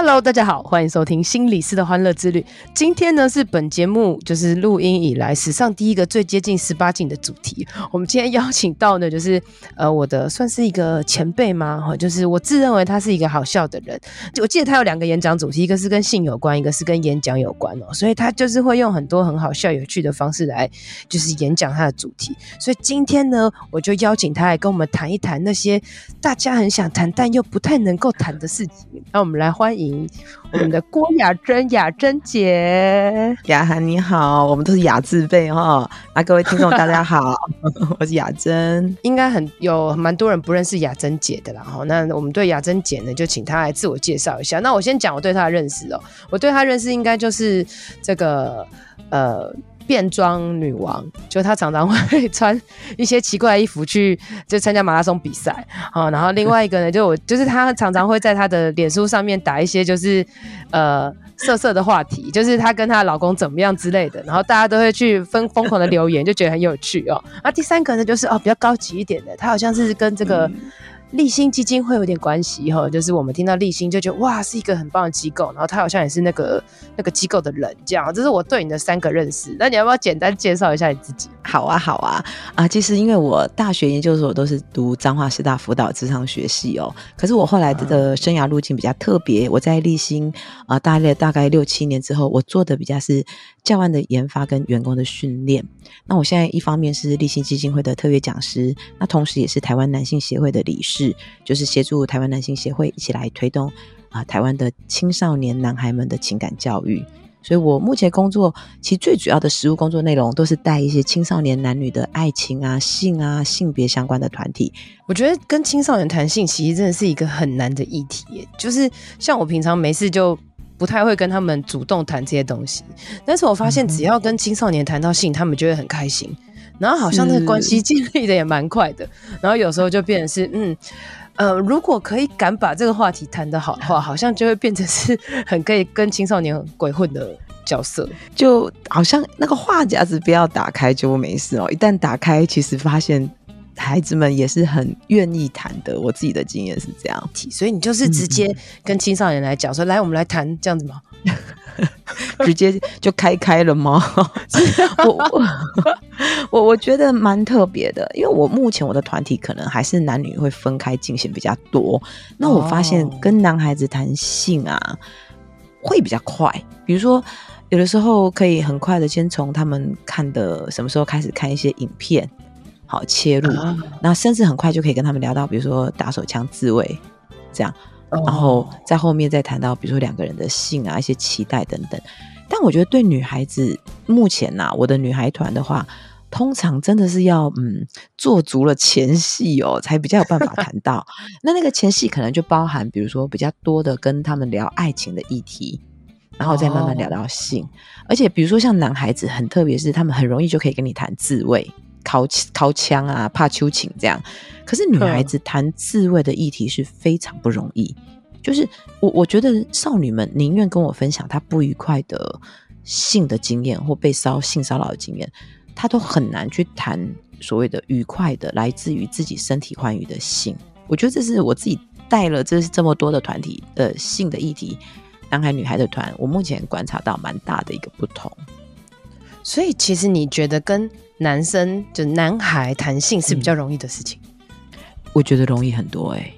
Hello，大家好，欢迎收听心理师的欢乐之旅。今天呢是本节目就是录音以来史上第一个最接近十八禁的主题。我们今天邀请到呢，就是呃我的算是一个前辈吗？哈，就是我自认为他是一个好笑的人。我记得他有两个演讲主题，一个是跟性有关，一个是跟演讲有关哦。所以他就是会用很多很好笑、有趣的方式来就是演讲他的主题。所以今天呢，我就邀请他来跟我们谈一谈那些大家很想谈但又不太能够谈的事情。那我们来欢迎。我们的郭雅珍，雅珍姐，雅涵你好，我们都是雅字辈哈。啊，各位听众大家好，我是雅珍，应该很有蛮多人不认识雅珍姐的啦哈。那我们对雅珍姐呢，就请她来自我介绍一下。那我先讲我对她的认识哦，我对她认识应该就是这个呃。变装女王，就她常常会穿一些奇怪的衣服去就参加马拉松比赛，好，然后另外一个呢，就我就是她常常会在她的脸书上面打一些就是呃色色的话题，就是她跟她老公怎么样之类的，然后大家都会去疯疯狂的留言，就觉得很有趣哦。那第三个呢，就是哦比较高级一点的，她好像是跟这个。立新基金会有点关系哈，就是我们听到立新就觉得哇是一个很棒的机构，然后他好像也是那个那个机构的人，这样，这是我对你的三个认识。那你要不要简单介绍一下你自己？好啊，好啊，啊，其实因为我大学研究所都是读彰化师大辅导职商学系哦，可是我后来的生涯路径比较特别，我在立新啊，大概大概六七年之后，我做的比较是教案的研发跟员工的训练。那我现在一方面是立新基金会的特约讲师，那同时也是台湾男性协会的理事，就是协助台湾男性协会一起来推动啊台湾的青少年男孩们的情感教育。所以我目前工作其实最主要的实务工作内容都是带一些青少年男女的爱情啊、性啊、性别相关的团体。我觉得跟青少年谈性其实真的是一个很难的议题，就是像我平常没事就不太会跟他们主动谈这些东西，但是我发现只要跟青少年谈到性，他们就会很开心，然后好像那个关系建立的也蛮快的，然后有时候就变成是嗯。呃，如果可以敢把这个话题谈得好的话，好像就会变成是很可以跟青少年鬼混的角色，就好像那个话匣子不要打开就没事哦，一旦打开，其实发现孩子们也是很愿意谈的。我自己的经验是这样，所以你就是直接跟青少年来讲说，嗯、来，我们来谈这样子吗？直接就开开了吗？我我 我我觉得蛮特别的，因为我目前我的团体可能还是男女会分开进行比较多。那我发现跟男孩子谈性啊，会比较快。比如说，有的时候可以很快的先从他们看的什么时候开始看一些影片，好切入，那甚至很快就可以跟他们聊到，比如说打手枪自慰这样。然后在后面再谈到，比如说两个人的性啊，一些期待等等。但我觉得对女孩子目前呐、啊，我的女孩团的话，通常真的是要嗯做足了前戏哦，才比较有办法谈到。那那个前戏可能就包含，比如说比较多的跟他们聊爱情的议题，然后再慢慢聊到性。而且比如说像男孩子很特别，是他们很容易就可以跟你谈自慰。掏掏枪啊，怕秋情这样，可是女孩子谈自慰的议题是非常不容易。就是我我觉得少女们宁愿跟我分享她不愉快的性的经验或被骚性骚扰的经验，她都很难去谈所谓的愉快的来自于自己身体欢愉的性。我觉得这是我自己带了这是这么多的团体的性的议题，男孩女孩的团，我目前观察到蛮大的一个不同。所以其实你觉得跟男生就男孩谈性是比较容易的事情，嗯、我觉得容易很多哎、欸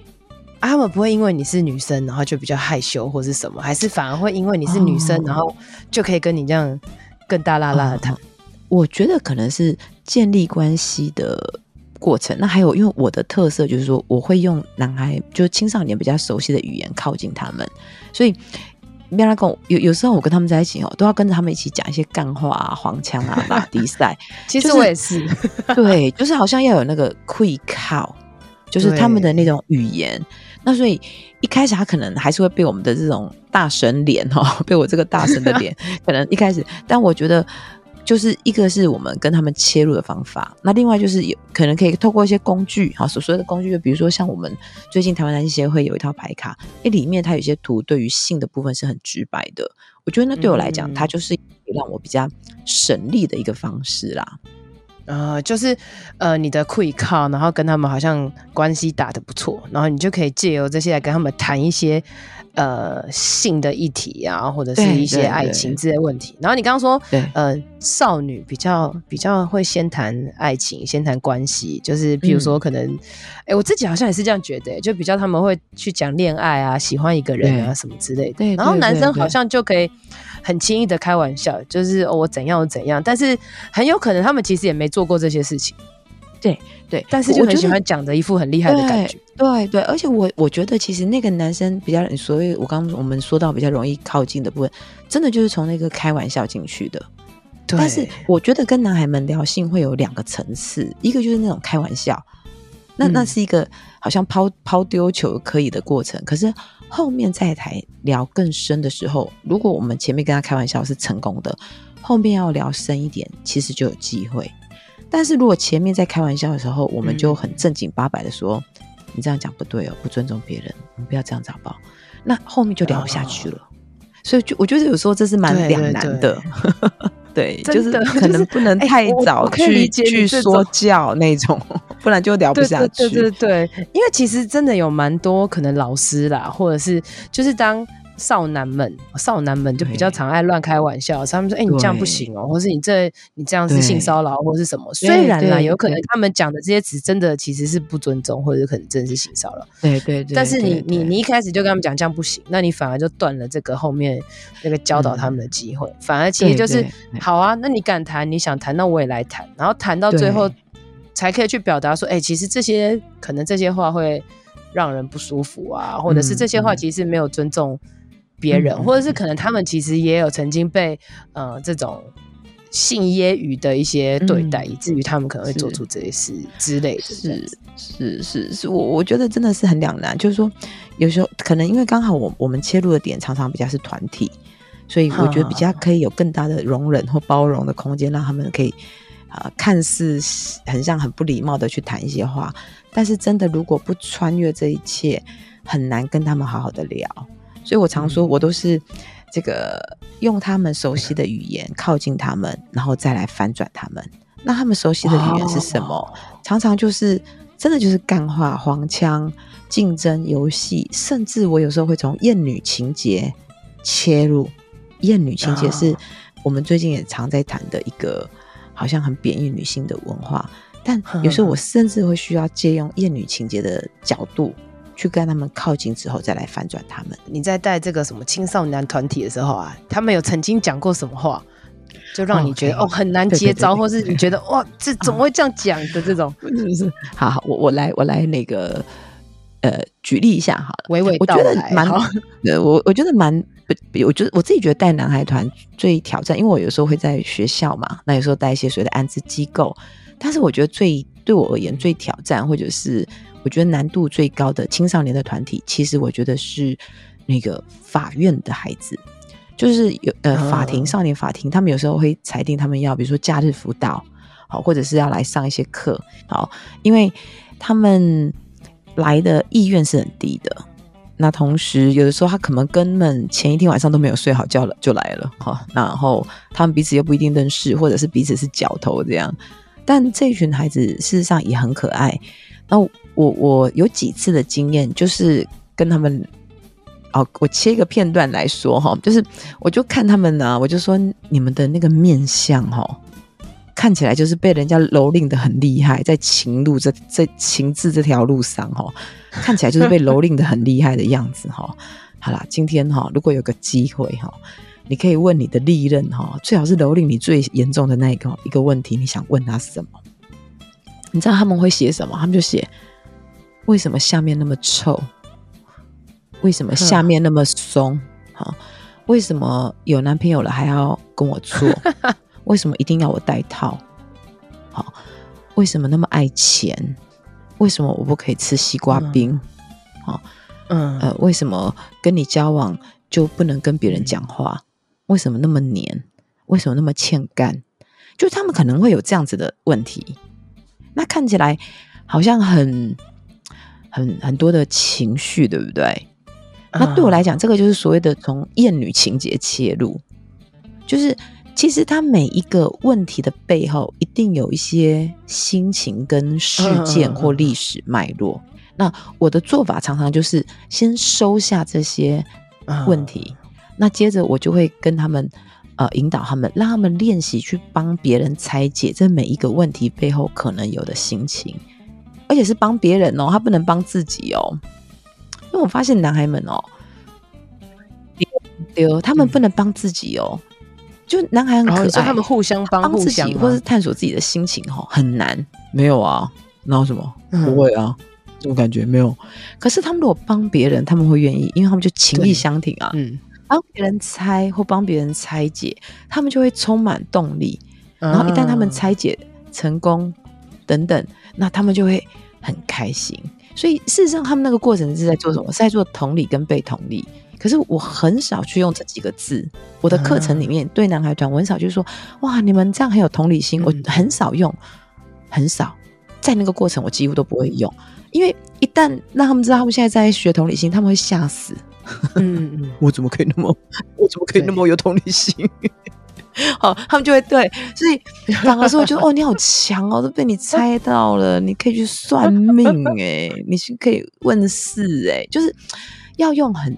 啊。他们不会因为你是女生，然后就比较害羞或是什么，还是反而会因为你是女生，哦、然后就可以跟你这样更大拉拉的谈、哦？我觉得可能是建立关系的过程。那还有，因为我的特色就是说，我会用男孩就是青少年比较熟悉的语言靠近他们，所以。别拉跟我有有时候我跟他们在一起哦，都要跟着他们一起讲一些干话啊、黄腔啊、马迪赛。其实我也是，对，就是好像要有那个会靠，就是他们的那种语言。那所以一开始他可能还是会被我们的这种大神脸哦，被我这个大神的脸可能一开始，但我觉得。就是一个是我们跟他们切入的方法，那另外就是有可能可以透过一些工具，好，所谓的工具，就比如说像我们最近台湾男性协会有一套牌卡，那，里面它有些图对于性的部分是很直白的，我觉得那对我来讲，它就是让我比较省力的一个方式啦。呃，就是呃，你的 quick call，然后跟他们好像关系打得不错，然后你就可以借由这些来跟他们谈一些呃性的议题啊，或者是一些爱情之类问题。然后你刚刚说，对呃，少女比较比较会先谈爱情，先谈关系，就是比如说可能，哎、嗯，我自己好像也是这样觉得，就比较他们会去讲恋爱啊，喜欢一个人啊什么之类的。然后男生好像就可以。很轻易的开玩笑，就是、哦、我怎样我怎样，但是很有可能他们其实也没做过这些事情。对对，但是就很喜欢讲的一副很厉害的感觉。对对，对，而且我我觉得其实那个男生比较，所以我刚刚我们说到比较容易靠近的部分，真的就是从那个开玩笑进去的。对，但是我觉得跟男孩们聊性会有两个层次，一个就是那种开玩笑，那那是一个好像抛抛丢球可以的过程，可是。后面再谈聊更深的时候，如果我们前面跟他开玩笑是成功的，后面要聊深一点，其实就有机会。但是如果前面在开玩笑的时候，我们就很正经八百的说：“嗯、你这样讲不对哦，不尊重别人，我们不要这样子好不好？”那后面就聊不下去了。哦、所以就我觉得有时候这是蛮两难的。对，就是可能不能太早去去说教那种，不然就聊不下去。对对对，因为其实真的有蛮多可能老师啦，或者是就是当。少男们，少男们就比较常爱乱开玩笑，他们说：“哎、欸，你这样不行哦、喔，或是你这你这样是性骚扰，或是什么？”虽然啦，有可能他们讲的这些词真的其实是不尊重，或者可能真的是性骚扰。对对对。但是你你你一开始就跟他们讲这样不行，那你反而就断了这个后面那个教导他们的机会。嗯、反而其实就是好啊，那你敢谈，你想谈，那我也来谈，然后谈到最后才可以去表达说：“哎、欸，其实这些可能这些话会让人不舒服啊，或者是这些话其实没有尊重。”别人，或者是可能他们其实也有曾经被呃这种性揶揄的一些对待，嗯、以至于他们可能会做出这些事之类的。是是是是，我我觉得真的是很两难。就是说，有时候可能因为刚好我我们切入的点常常比较是团体，所以我觉得比较可以有更大的容忍或包容的空间，让他们可以啊、呃、看似很像很不礼貌的去谈一些话，但是真的如果不穿越这一切，很难跟他们好好的聊。所以我常说，我都是这个用他们熟悉的语言靠近他们，然后再来反转他们。那他们熟悉的语言是什么？哦、常常就是真的就是干话、黄腔、竞争游戏，甚至我有时候会从厌女情节切入。厌女情节是我们最近也常在谈的一个，好像很贬义女性的文化。但有时候我甚至会需要借用厌女情节的角度。去跟他们靠近之后，再来反转他们。你在带这个什么青少年团体的时候啊，他们有曾经讲过什么话，就让你觉得哦，okay. 哦很难接招，对对对对，或是你觉得 哇，这怎么会这样讲的这种？是不是？好好，我我来我来那个呃举例一下哈，娓娓道来。蛮呃，我 我觉得蛮不，我觉得我自己觉得带男孩团最挑战，因为我有时候会在学校嘛，那有时候带一些所谓的安置机构，但是我觉得最对我而言最挑战，或者是。我觉得难度最高的青少年的团体，其实我觉得是那个法院的孩子，就是有呃法庭少年法庭，他们有时候会裁定他们要，比如说假日辅导，好，或者是要来上一些课，好，因为他们来的意愿是很低的。那同时，有的时候他可能根本前一天晚上都没有睡好觉了就来了，哈，然后他们彼此又不一定认识，或者是彼此是角头这样。但这群孩子事实上也很可爱。那我我有几次的经验，就是跟他们哦，我切一个片段来说哈，就是我就看他们呢，我就说你们的那个面相哈，看起来就是被人家蹂躏的很厉害，在情路这在情字这条路上哈，看起来就是被蹂躏的很厉害的样子哈。好啦，今天哈，如果有个机会哈，你可以问你的利刃哈，最好是蹂躏你最严重的那一个一个问题，你想问他什么？你知道他们会写什么？他们就写。为什么下面那么臭？为什么下面那么松？好，为什么有男朋友了还要跟我做？为什么一定要我戴套？好，为什么那么爱钱？为什么我不可以吃西瓜冰？好，嗯，呃，为什么跟你交往就不能跟别人讲话？为什么那么黏？为什么那么欠干？就他们可能会有这样子的问题。那看起来好像很很很多的情绪，对不对？那对我来讲，这个就是所谓的从厌女情节切入，就是其实他每一个问题的背后，一定有一些心情跟事件或历史脉络。那我的做法常常就是先收下这些问题，那接着我就会跟他们呃引导他们，让他们练习去帮别人拆解这每一个问题背后可能有的心情，而且是帮别人哦，他不能帮自己哦。因为我发现男孩们哦，丢他们不能帮自己哦，就男孩很可爱，他们互相帮自己，或是探索自己的心情哦，很难。没有啊，那有什么？不会啊，这种感觉没有。可是他们如果帮别人，他们会愿意，因为他们就情意相挺啊。嗯，帮别人拆或帮别人拆解，他们就会充满动力。然后一旦他们拆解成功等等，那他们就会很开心。所以事实上，他们那个过程是在做什么？是在做同理跟被同理。可是我很少去用这几个字。我的课程里面对男孩团，我很少就是说：“哇，你们这样很有同理心。”我很少用，很少在那个过程，我几乎都不会用。因为一旦让他们知道他们现在在学同理心，他们会吓死。嗯嗯，我怎么可以那么，我怎么可以那么有同理心？好，他们就会对，所以反而是会觉得哦，你好强哦，都被你猜到了，你可以去算命哎，你是可以问事哎，就是要用很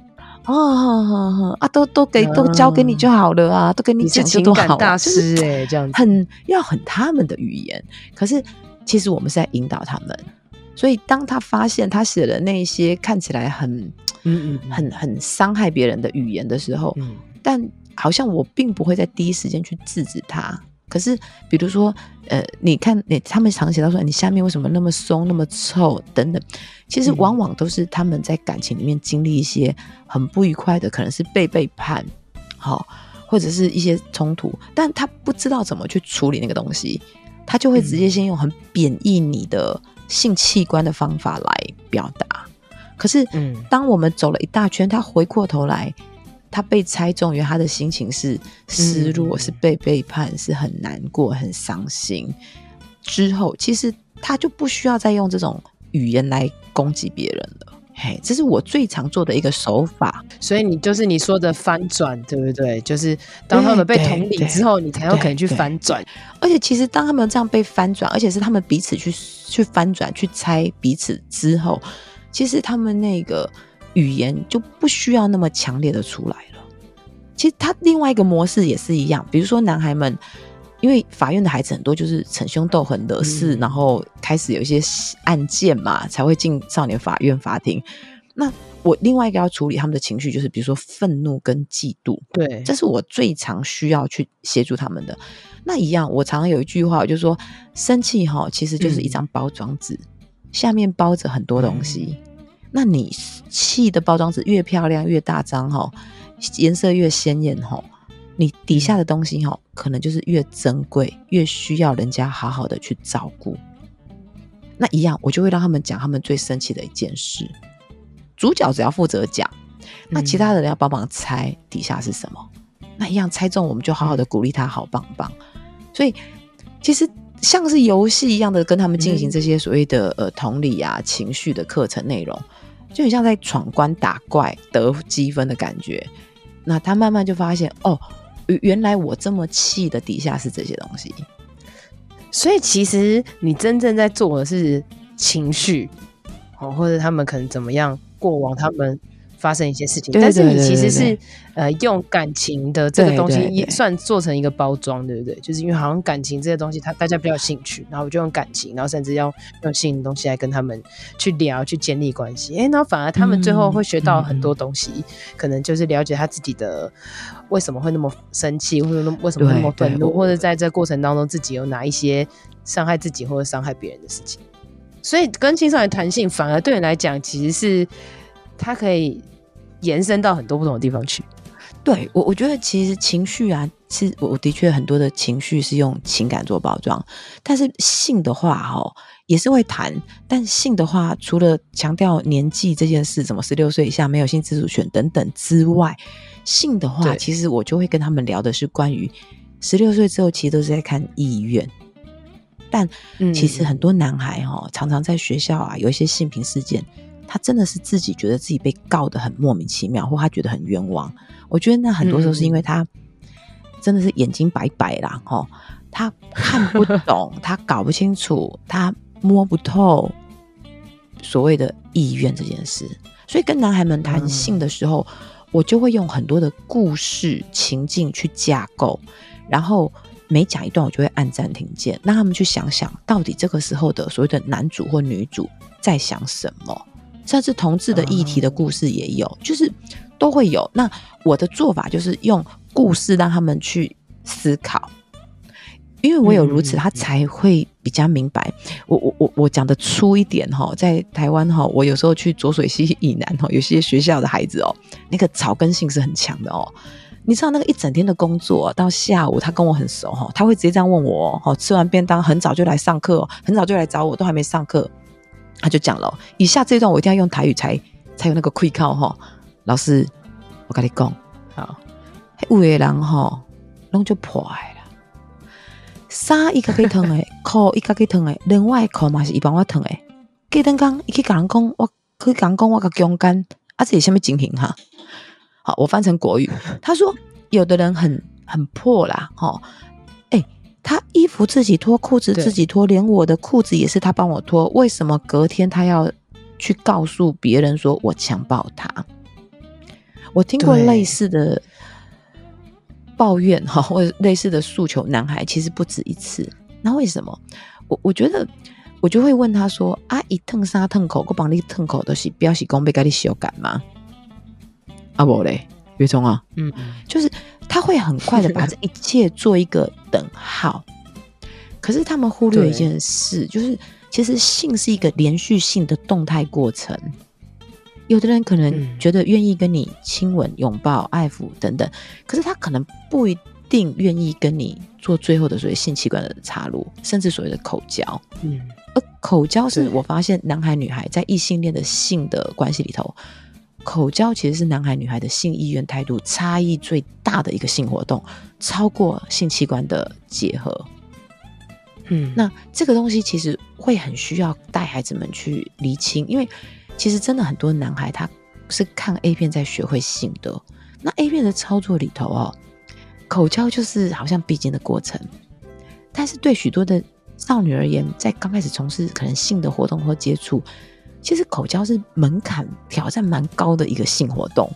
啊啊啊，都都给都交给你就好了啊，都给你讲就都好，大师哎，这样子很要很他们的语言，可是其实我们是在引导他们，所以当他发现他写的那些看起来很嗯嗯很很伤害别人的语言的时候，嗯，但。好像我并不会在第一时间去制止他，可是比如说，呃，你看，你他们常写到说，你下面为什么那么松、那么臭等等，其实往往都是他们在感情里面经历一些很不愉快的，可能是被背叛，好，或者是一些冲突，但他不知道怎么去处理那个东西，他就会直接先用很贬义你的性器官的方法来表达。可是，嗯，当我们走了一大圈，他回过头来。他被猜中，因为他的心情是失落，嗯、是被背叛，是很难过、很伤心。之后，其实他就不需要再用这种语言来攻击别人了。嘿，这是我最常做的一个手法。所以，你就是你说的翻转，对不对？就是当他们被同理之后，你才有可能去翻转。而且，其实当他们这样被翻转，而且是他们彼此去去翻转、去猜彼此之后，其实他们那个。语言就不需要那么强烈的出来了。其实他另外一个模式也是一样，比如说男孩们，因为法院的孩子很多就是逞凶斗狠惹事，嗯、然后开始有一些案件嘛，才会进少年法院法庭。那我另外一个要处理他们的情绪，就是比如说愤怒跟嫉妒。对，这是我最常需要去协助他们的。那一样，我常常有一句话，就是说生气哈，其实就是一张包装纸，嗯、下面包着很多东西。嗯那你气的包装纸越漂亮越大张哈，颜色越鲜艳哈，你底下的东西哈，可能就是越珍贵，越需要人家好好的去照顾。那一样，我就会让他们讲他们最生气的一件事，主角只要负责讲，那其他的人要帮忙猜底下是什么。那一样猜中，我们就好好的鼓励他，好棒棒。所以其实。像是游戏一样的跟他们进行这些所谓的呃同理啊情绪的课程内容，就很像在闯关打怪得积分的感觉。那他慢慢就发现哦，原来我这么气的底下是这些东西。所以其实你真正在做的是情绪，哦，或者他们可能怎么样过往他们。发生一些事情，但是你其实是呃用感情的这个东西也算做成一个包装，对不对？就是因为好像感情这些东西，他大家比较有兴趣，然后我就用感情，然后甚至要用性的东西来跟他们去聊，去建立关系。哎，然后反而他们最后会学到很多东西，可能就是了解他自己的为什么会那么生气，或者为什么会那么愤怒，或者在这过程当中自己有哪一些伤害自己或者伤害别人的事情。所以跟青少年谈性，反而对你来讲，其实是他可以。延伸到很多不同的地方去，对，我我觉得其实情绪啊，其实我的确很多的情绪是用情感做包装，但是性的话哈也是会谈，但性的话除了强调年纪这件事，什么十六岁以下没有性自主权等等之外，性的话其实我就会跟他们聊的是关于十六岁之后其实都是在看意愿。但其实很多男孩哈、哦，常常在学校啊有一些性平事件，他真的是自己觉得自己被告得很莫名其妙，或他觉得很冤枉。我觉得那很多时候是因为他真的是眼睛白白啦，哈，他看不懂，他搞不清楚，他摸不透所谓的意愿这件事。所以跟男孩们谈性的时候，我就会用很多的故事情境去架构，然后。每讲一段，我就会按暂停键，让他们去想想到底这个时候的所谓的男主或女主在想什么。甚至同志的议题的故事也有，嗯、就是都会有。那我的做法就是用故事让他们去思考，因为我有如此，他才会比较明白。我我我我讲的粗一点哈，在台湾哈，我有时候去浊水溪以南哈，有些学校的孩子哦，那个草根性是很强的哦。你知道那个一整天的工作到下午，他跟我很熟哈，他会直接这样问我哦，吃完便当很早就来上课，很早就来找我，都还没上课，他就讲了，以下这段我一定要用台语才才有那个气口哈。老师，我跟你讲，好，有的人哈，拢就破坏了，衫一个可以烫诶，裤一个可以烫诶，另外裤嘛是一帮我烫诶。记得讲，伊去讲讲，我去讲讲我个强奸，啊这是什么情形哈？好，我翻成国语。他说，有的人很很破啦，哈，他衣服自己脱，裤子自己脱，连我的裤子也是他帮我脱。为什么隔天他要去告诉别人说我强暴他？我听过类似的抱怨哈，或者类似的诉求，男孩其实不止一次。那为什么？我我觉得我就会问他说：啊，一烫纱烫口，我帮你烫口都是表示讲被给你修改吗？啊不嘞，月中啊，嗯，就是他会很快的把这 一切做一个等号，可是他们忽略一件事，就是其实性是一个连续性的动态过程。有的人可能觉得愿意跟你亲吻、拥抱、爱抚等等，可是他可能不一定愿意跟你做最后的所谓性器官的插入，甚至所谓的口交。嗯，而口交是我发现男孩女孩在异性恋的性的关系里头。口交其实是男孩女孩的性意愿态度差异最大的一个性活动，超过性器官的结合。嗯，那这个东西其实会很需要带孩子们去厘清，因为其实真的很多男孩他是看 A 片在学会性的。那 A 片的操作里头哦，口交就是好像必经的过程，但是对许多的少女而言，在刚开始从事可能性的活动或接触。其实口交是门槛挑战蛮高的一个性活动，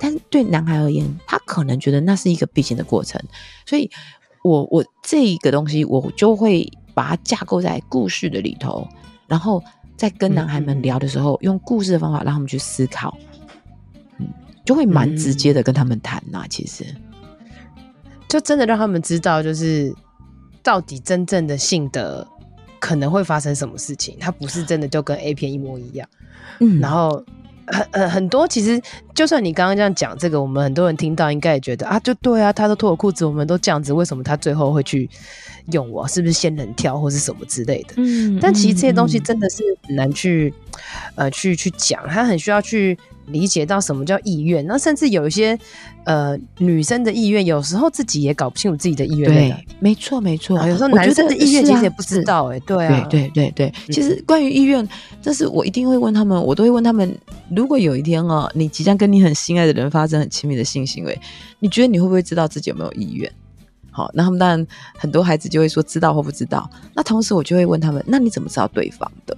但是对男孩而言，他可能觉得那是一个必经的过程，所以我我这一个东西，我就会把它架构在故事的里头，然后在跟男孩们聊的时候，嗯、用故事的方法让他们去思考，嗯，就会蛮直接的跟他们谈呐、啊。其实，就真的让他们知道，就是到底真正的性的。可能会发生什么事情？它不是真的就跟 A 片一模一样。嗯，然后很很很多，其实就算你刚刚这样讲这个，我们很多人听到应该也觉得啊，就对啊，他都脱了裤子，我们都这样子，为什么他最后会去用我？是不是仙人跳或是什么之类的？嗯，但其实这些东西真的是很难去呃去去讲，他很需要去。理解到什么叫意愿，那甚至有一些呃女生的意愿，有时候自己也搞不清楚自己的意愿。对，没错没错。有时候男生的意愿其实也不知道哎、欸，对啊，对对对对。其实关于意愿，但是我一定会问他们，我都会问他们：如果有一天啊，你即将跟你很心爱的人发生很亲密的性行为，你觉得你会不会知道自己有没有意愿？好，那他们当然很多孩子就会说知道或不知道。那同时我就会问他们：那你怎么知道对方的？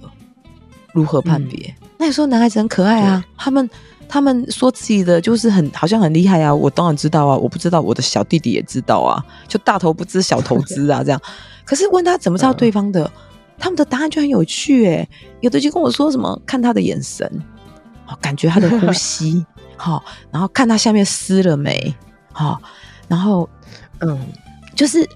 如何判别？嗯那有时候男孩子很可爱啊，他们他们说自己的就是很好像很厉害啊，我当然知道啊，我不知道我的小弟弟也知道啊，就大头不知小头知啊 这样。可是问他怎么知道对方的，他们的答案就很有趣诶，有的就跟我说什么看他的眼神，感觉他的呼吸，好，然后看他下面湿了没，好，然后嗯，就是。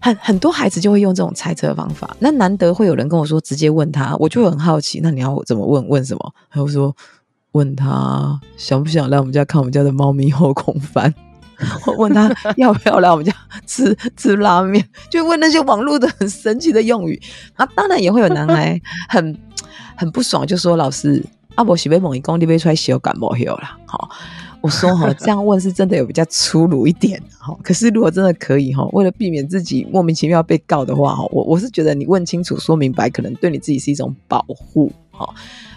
很很多孩子就会用这种猜测的方法，那难得会有人跟我说直接问他，我就很好奇，那你要怎么问？问什么？他会说问他想不想来我们家看我们家的猫咪后空翻，我问他要不要来我们家吃吃拉面，就问那些网络的很神奇的用语。那当然也会有男孩 很很不爽，就说老师阿伯喜被猛一公你被出来洗感冒药了。好，我说哈，这样问是真的有比较粗鲁一点哈。可是如果真的可以哈，为了避免自己莫名其妙被告的话哈，我我是觉得你问清楚、说明白，可能对你自己是一种保护哈。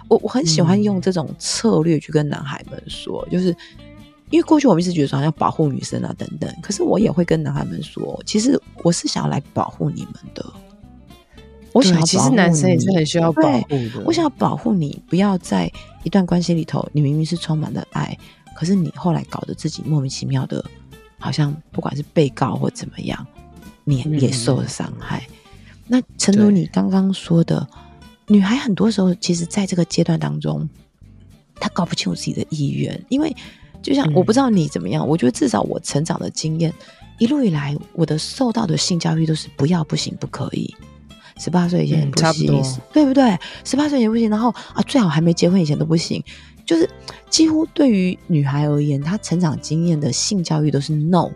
我我很喜欢用这种策略去跟男孩们说，就是因为过去我们一直觉得说要保护女生啊等等，可是我也会跟男孩们说，其实我是想要来保护你们的。我想要保护，其实男生也是很需要保护的。我想要保护你，不要在一段关系里头，你明明是充满了爱。可是你后来搞得自己莫名其妙的，好像不管是被告或怎么样，你也受了伤害。嗯、那诚如你刚刚说的，女孩很多时候其实在这个阶段当中，她搞不清楚自己的意愿，因为就像我不知道你怎么样，嗯、我觉得至少我成长的经验，一路以来我的受到的性教育都是不要不行不可以，十八岁以前不行，嗯、对不对？十八岁以前不行，然后啊最好还没结婚以前都不行。就是几乎对于女孩而言，她成长经验的性教育都是 no，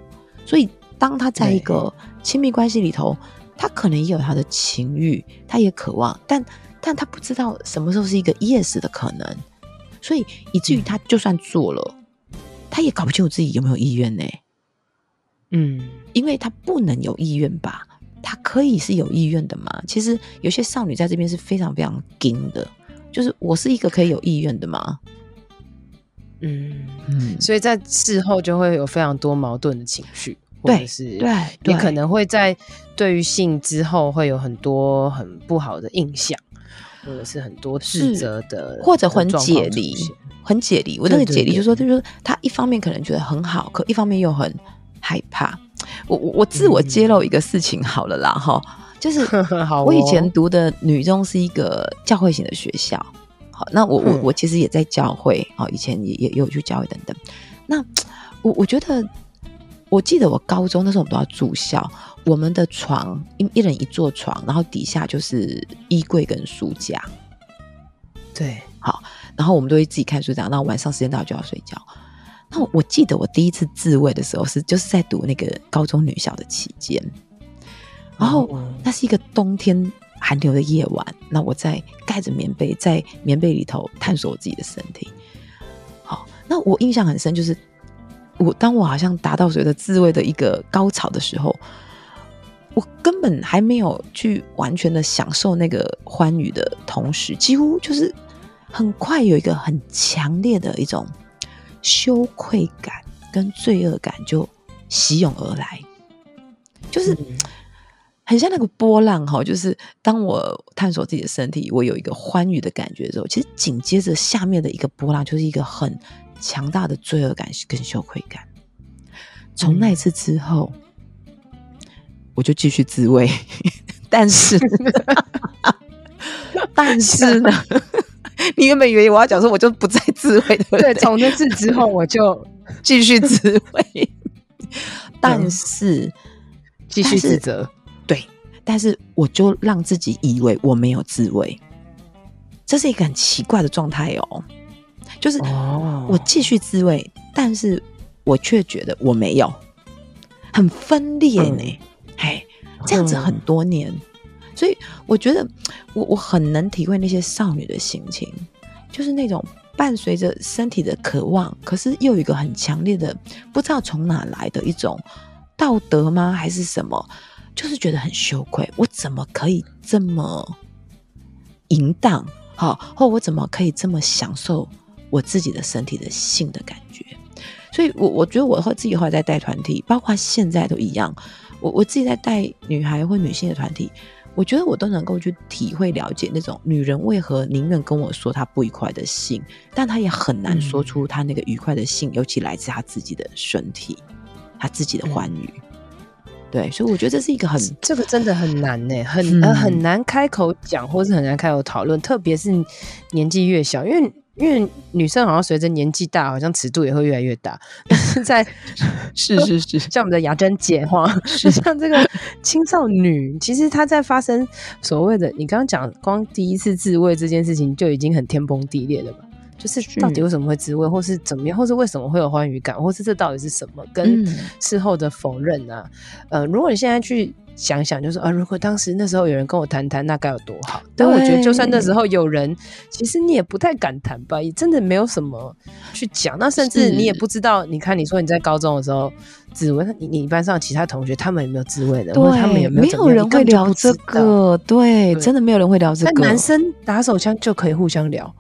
所以当她在一个亲密关系里头，她可能也有她的情欲，她也渴望，但但她不知道什么时候是一个 yes 的可能，所以以至于她就算做了，她也搞不清楚自己有没有意愿呢？嗯，因为她不能有意愿吧？她可以是有意愿的嘛？其实有些少女在这边是非常非常硬的，就是我是一个可以有意愿的吗？嗯嗯，所以在事后就会有非常多矛盾的情绪，或者是对，你可能会在对于性之后会有很多很不好的印象，或者是很多自责的，或者很解离，很解离。我那个解离就是说，就是他一方面可能觉得很好，可一方面又很害怕。我我我自我揭露一个事情好了啦，哈、嗯，就是 我以前读的女中是一个教会型的学校。好，那我我我其实也在教会，好，以前也也有去教会等等。那我我觉得，我记得我高中那时候我们都要住校，我们的床一一人一座床，然后底下就是衣柜跟书架。对，好，然后我们都会自己看书这样，然后晚上时间到就要睡觉。那我记得我第一次自慰的时候是就是在读那个高中女校的期间，然后那是一个冬天。寒流的夜晚，那我在盖着棉被，在棉被里头探索我自己的身体。好，那我印象很深，就是我当我好像达到所谓的自慰的一个高潮的时候，我根本还没有去完全的享受那个欢愉的同时，几乎就是很快有一个很强烈的一种羞愧感跟罪恶感就袭涌而来，就是。嗯很像那个波浪哈，就是当我探索自己的身体，我有一个欢愉的感觉的时候，其实紧接着下面的一个波浪就是一个很强大的罪恶感跟羞愧感。从那次之后，我就继续自慰，但是，但是呢，你原本以为我要讲说，我就不再自慰的，对，从那次之后我就继续自慰，但是继续自责。对，但是我就让自己以为我没有自慰，这是一个很奇怪的状态哦。就是我继续自慰，但是我却觉得我没有，很分裂呢。嘿，这样子很多年，所以我觉得我我很能体会那些少女的心情，就是那种伴随着身体的渴望，可是又有一个很强烈的不知道从哪来的一种道德吗？还是什么？就是觉得很羞愧，我怎么可以这么淫荡？好，或我怎么可以这么享受我自己的身体的性的感觉？所以我，我我觉得我和自己后来在带团体，包括现在都一样。我我自己在带女孩或女性的团体，我觉得我都能够去体会了解那种女人为何宁愿跟我说她不愉快的性，但她也很难说出她那个愉快的性，嗯、尤其来自她自己的身体，她自己的欢愉。嗯对，所以我觉得这是一个很，这个真的很难呢，很、嗯、呃很难开口讲，或是很难开口讨论，特别是年纪越小，因为因为女生好像随着年纪大，好像尺度也会越来越大。但 是在是 是是，像我们的雅真姐哈，是像这个青少女，其实她在发生所谓的你刚刚讲光第一次自慰这件事情，就已经很天崩地裂了吧？就是到底为什么会自慰，或是怎么样，或是为什么会有欢愉感，或是这到底是什么？跟事后的否认啊，呃，如果你现在去想想，就是啊，如果当时那时候有人跟我谈谈，那该有多好。但我觉得，就算那时候有人，其实你也不太敢谈吧，也真的没有什么去讲。那甚至你也不知道，你看你说你在高中的时候自慰，你你班上其他同学他们有没有自慰的？对，他们有没有？没有人会聊这个，对，对真的没有人会聊这个。男生打手枪就可以互相聊，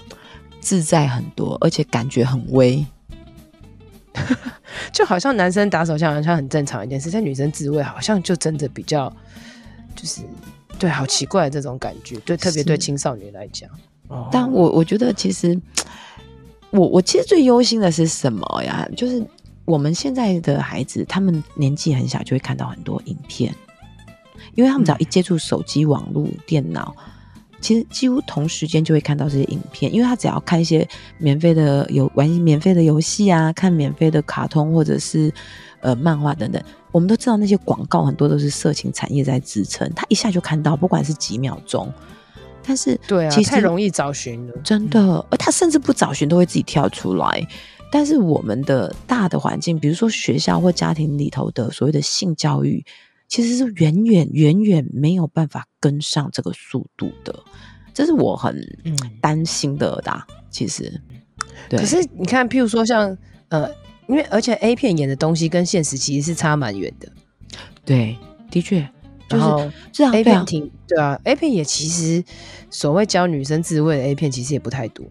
自在很多，而且感觉很微。就好像男生打手枪好像很正常一件事，但女生自慰好像就真的比较，就是对，好奇怪的这种感觉，对，特别对青少年来讲。但我我觉得其实，我我其实最忧心的是什么呀？就是我们现在的孩子，他们年纪很小就会看到很多影片，因为他们只要一接触手机、网络、电脑。其实几乎同时间就会看到这些影片，因为他只要看一些免费的游玩免费的游戏啊，看免费的卡通或者是呃漫画等等，我们都知道那些广告很多都是色情产业在支撑，他一下就看到，不管是几秒钟。但是对啊，其实太容易找寻了，真的，而他甚至不找寻都会自己跳出来。但是我们的大的环境，比如说学校或家庭里头的所谓的性教育。其实是远远远远没有办法跟上这个速度的，这是我很担心的啦。嗯、其实，对。可是你看，譬如说像呃，因为而且 A 片演的东西跟现实其实是差蛮远的。对，的确，就是这样。A 片挺对啊，A 片也其实所谓教女生自慰的 A 片其实也不太多。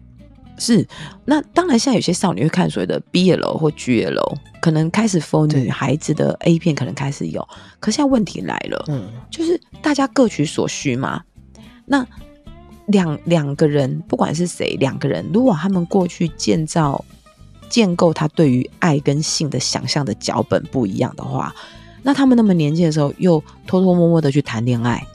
是，那当然，现在有些少女会看所谓的 BL 或 GL，可能开始 for 女孩子的 A 片，可能开始有。可是现在问题来了，嗯，就是大家各取所需嘛。那两两个人，不管是谁，两个人，如果他们过去建造、建构他对于爱跟性的想象的脚本不一样的话，那他们那么年轻的时候又偷偷摸摸的去谈恋爱。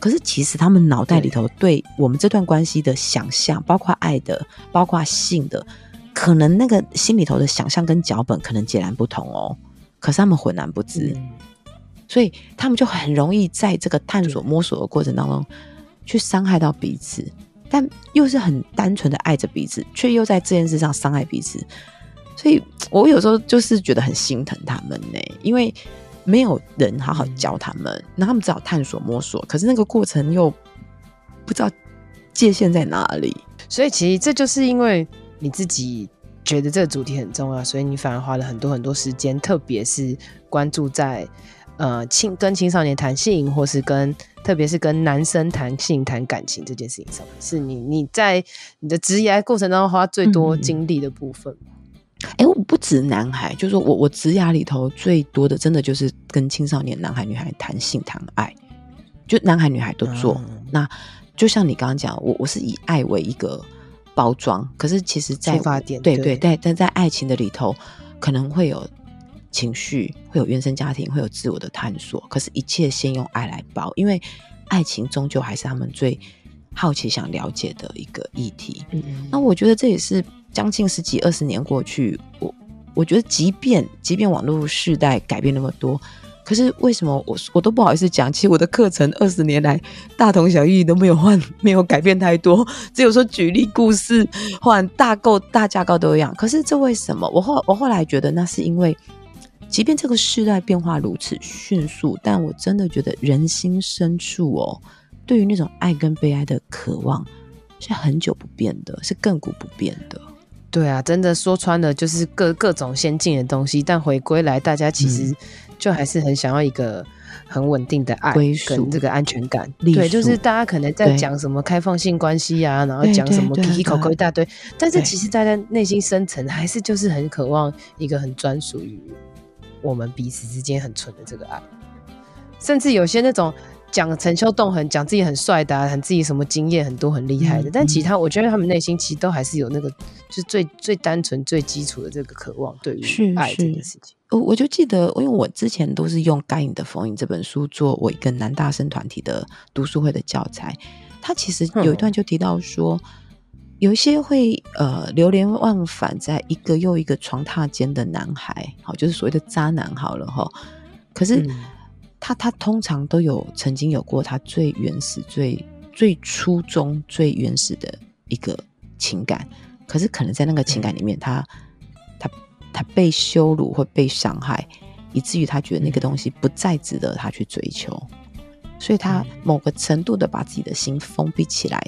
可是，其实他们脑袋里头对我们这段关系的想象，包括爱的，包括性的，可能那个心里头的想象跟脚本可能截然不同哦。可是他们浑然不知，嗯、所以他们就很容易在这个探索摸索的过程当中，去伤害到彼此，但又是很单纯的爱着彼此，却又在这件事上伤害彼此。所以我有时候就是觉得很心疼他们呢，因为。没有人好好教他们，那他们只好探索摸索。可是那个过程又不知道界限在哪里，所以其实这就是因为你自己觉得这个主题很重要，所以你反而花了很多很多时间，特别是关注在呃青跟青少年谈性，或是跟特别是跟男生谈性谈感情这件事情上面，是你你在你的职业过程当中花最多精力的部分。嗯哎，我不止男孩，就是说我我职涯里头最多的，真的就是跟青少年男孩女孩谈性谈爱，就男孩女孩都做。嗯、那就像你刚刚讲，我我是以爱为一个包装，可是其实在出发点，对对，但但在爱情的里头，可能会有情绪，会有原生家庭，会有自我的探索。可是，一切先用爱来包，因为爱情终究还是他们最好奇、想了解的一个议题。嗯嗯，那我觉得这也是。将近十几二十年过去，我我觉得，即便即便网络世代改变那么多，可是为什么我我都不好意思讲？其实我的课程二十年来大同小异，都没有换，没有改变太多，只有说举例故事换大构大架构都一样。可是这为什么？我后我后来觉得，那是因为，即便这个世代变化如此迅速，但我真的觉得人心深处哦，对于那种爱跟被爱的渴望是很久不变的，是亘古不变的。对啊，真的说穿了就是各各种先进的东西，但回归来，大家其实就还是很想要一个很稳定的爱跟这个安全感。对，就是大家可能在讲什么开放性关系啊，然后讲什么奇奇口口一大堆，但是其实大家内心深层还是就是很渴望一个很专属于我们彼此之间很纯的这个爱，甚至有些那种。讲陈秋栋很，讲自己很帅的、啊，很自己什么经验很多很厉害的，嗯、但其他我觉得他们内心其实都还是有那个，就是最最单纯、最基础的这个渴望，对于爱这件事情。我我就记得，因为我之前都是用《该隐的封印》这本书做我一个男大生团体的读书会的教材，他其实有一段就提到说，嗯、有一些会呃流连忘返在一个又一个床榻间的男孩，好，就是所谓的渣男，好了哈，可是。嗯。他他通常都有曾经有过他最原始、最最初衷、最原始的一个情感，可是可能在那个情感里面，他他他被羞辱或被伤害，以至于他觉得那个东西不再值得他去追求，所以他某个程度的把自己的心封闭起来，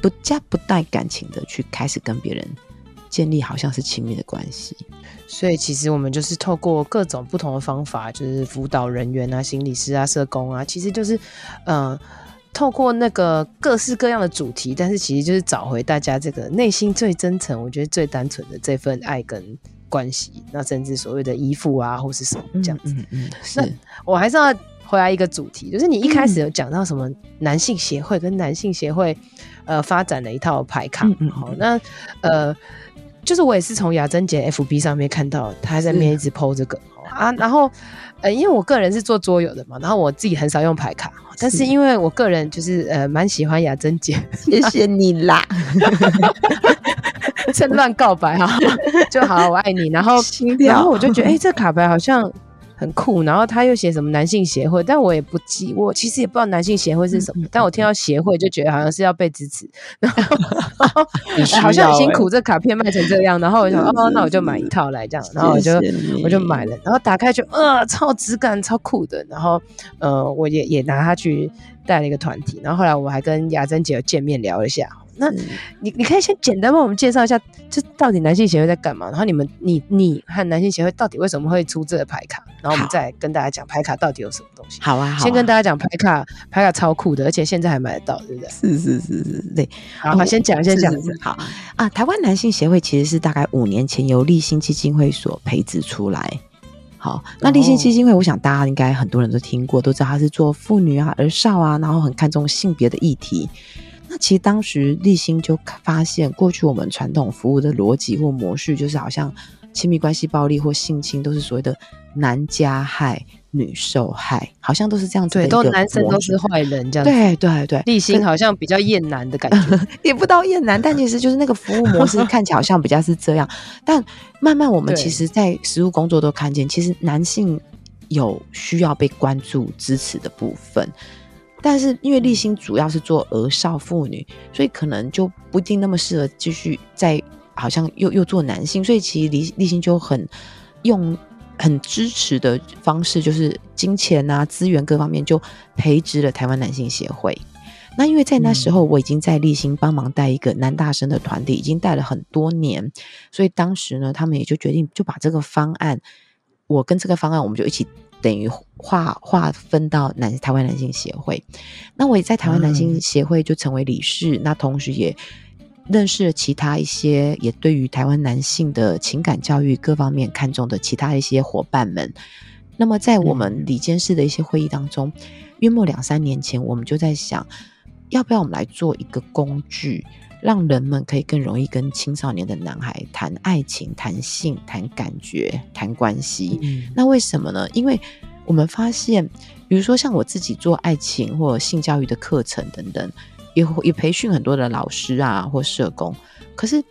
不加不带感情的去开始跟别人建立好像是亲密的关系。所以其实我们就是透过各种不同的方法，就是辅导人员啊、心理师啊、社工啊，其实就是嗯。呃透过那个各式各样的主题，但是其实就是找回大家这个内心最真诚，我觉得最单纯的这份爱跟关系，那甚至所谓的依附啊，或是什么这样子。嗯，嗯，嗯，那我还是要回来一个主题，就是你一开始有讲到什么男性协会跟男性协会呃发展的一套牌卡，好、嗯好，那呃就是我也是从雅珍姐 FB 上面看到他在面一直 po 这个啊，然后呃因为我个人是做桌游的嘛，然后我自己很少用牌卡。但是因为我个人就是呃蛮喜欢雅珍姐，谢谢你啦，趁乱告白哈，就好，我爱你。然后然后我就觉得哎、欸，这卡牌好像很酷。然后他又写什么男性协会，但我也不记，我其实也不知道男性协会是什么。嗯、但我听到协会就觉得好像是要被支持，然后，好像很辛苦，这卡片卖成这样。然后我想 哦，那我就买一套来这样。然后我就我就买了，然后打开就呃超质感超酷的。然后呃我也也拿它去。带了一个团体，然后后来我还跟雅珍姐有见面聊了一下。那你你可以先简单帮我们介绍一下，这到底男性协会在干嘛？然后你们你你和男性协会到底为什么会出这个牌卡？然后我们再跟大家讲牌卡到底有什么东西。好啊，好啊，先跟大家讲牌卡，牌卡超酷的，而且现在还买得到，对不对？是是是是，对。好，好先讲先讲。是是是好啊，台湾男性协会其实是大概五年前由立新基金会所培植出来。好，那立信基金会，我想大家应该很多人都听过，都知道他是做妇女啊、儿少啊，然后很看重性别的议题。那其实当时立新就发现，过去我们传统服务的逻辑或模式，就是好像亲密关系暴力或性侵都是所谓的男加害。女受害，好像都是这样子的，对，都男生都是坏人这样子。对对对，立新好像比较厌男的感觉，也不到厌男，但其实就是那个服务模式 看起来好像比较是这样。但慢慢我们其实，在实务工作都看见，其实男性有需要被关注、支持的部分。但是因为立新主要是做儿少妇女，所以可能就不一定那么适合继续在好像又又做男性，所以其实立立新就很用。很支持的方式就是金钱啊、资源各方面就培植了台湾男性协会。那因为在那时候我已经在立新帮忙带一个男大生的团体，已经带了很多年，所以当时呢，他们也就决定就把这个方案，我跟这个方案我们就一起等于划划分到男台湾男性协会。那我也在台湾男性协会就成为理事，嗯、那同时也。认识了其他一些也对于台湾男性的情感教育各方面看重的其他一些伙伴们，那么在我们理监事的一些会议当中，约莫两三年前，我们就在想，要不要我们来做一个工具，让人们可以更容易跟青少年的男孩谈爱情、谈性、谈感觉、谈关系。嗯。那为什么呢？因为我们发现，比如说像我自己做爱情或性教育的课程等等。也也培训很多的老师啊，或社工。可是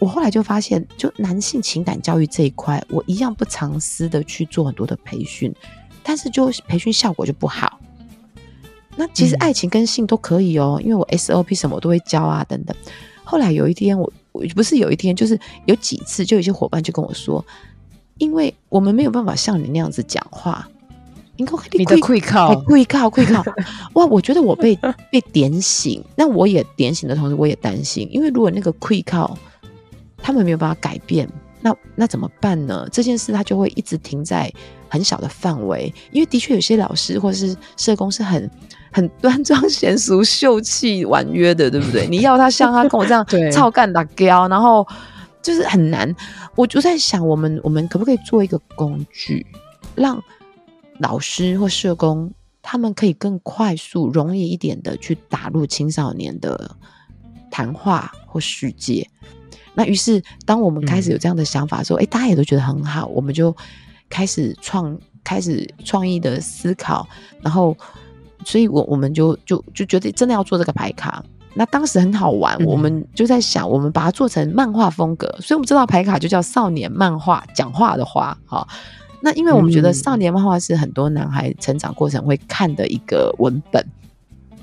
我后来就发现，就男性情感教育这一块，我一样不藏私的去做很多的培训，但是就培训效果就不好。那其实爱情跟性都可以哦，因为我 SOP 什么我都会教啊，等等。后来有一天，我我不是有一天，就是有几次，就有些伙伴就跟我说，因为我们没有办法像你那样子讲话。你的愧靠，愧靠，愧靠！哇，我觉得我被被点醒，那我也点醒的同时，我也担心，因为如果那个愧靠，他们没有办法改变，那那怎么办呢？这件事它就会一直停在很小的范围，因为的确有些老师或是社工是很很 端庄娴淑、秀气婉约的，对不对？你要他像他跟我这样 操干打胶，然后就是很难。我就在想，我们我们可不可以做一个工具，让老师或社工，他们可以更快速、容易一点的去打入青少年的谈话或世界。那于是，当我们开始有这样的想法的时候，哎、嗯，大家也都觉得很好，我们就开始创、开始创意的思考。然后，所以我我们就就就觉得真的要做这个牌卡。那当时很好玩，我们就在想，我们把它做成漫画风格。所以我们知道牌卡就叫少年漫画，讲话的话，哈。那因为我们觉得少年漫画是很多男孩成长过程会看的一个文本，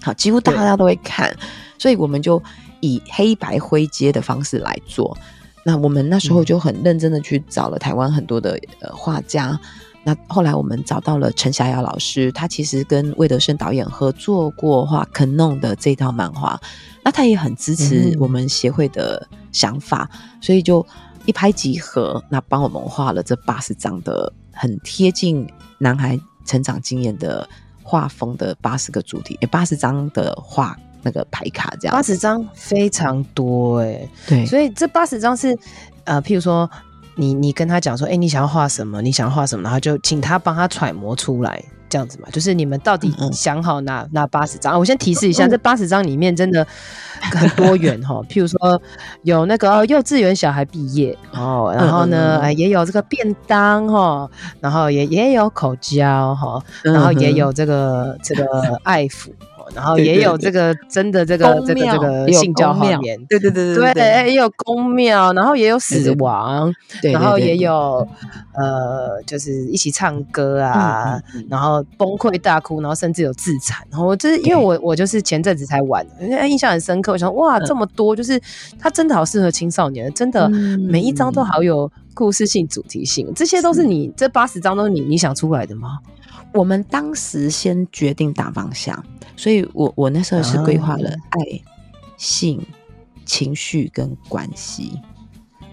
好，几乎大家都会看，所以我们就以黑白灰阶的方式来做。那我们那时候就很认真的去找了台湾很多的呃画家，那后来我们找到了陈霞瑶老师，他其实跟魏德胜导演合作过画《肯弄》的这套漫画，那他也很支持我们协会的想法，嗯、所以就一拍即合，那帮我们画了这八十张的很贴近男孩成长经验的画风的八十个主题，诶，八十张的画那个牌卡这样，八十张非常多哎、欸，对，所以这八十张是呃，譬如说。你你跟他讲说，哎、欸，你想要画什么？你想要画什么？然后就请他帮他揣摩出来，这样子嘛。就是你们到底想好哪哪八十张？我先提示一下，这八十张里面真的很多元哈。譬如说有那个幼稚园小孩毕业哦，然后呢，哎，也有这个便当哈，然后也也有口交哈，然后也有这个这个爱抚。然后也有这个真的这个这个这个性交画面，对对对对对，也有宫庙，然后也有死亡，然后也有呃，就是一起唱歌啊，然后崩溃大哭，然后甚至有自残。然后我就是因为我我就是前阵子才玩，印象很深刻。我想哇，这么多，就是它真的好适合青少年，真的每一张都好有故事性、主题性。这些都是你这八十张都是你你想出来的吗？我们当时先决定大方向。所以我我那时候是规划了爱、性、情绪跟关系。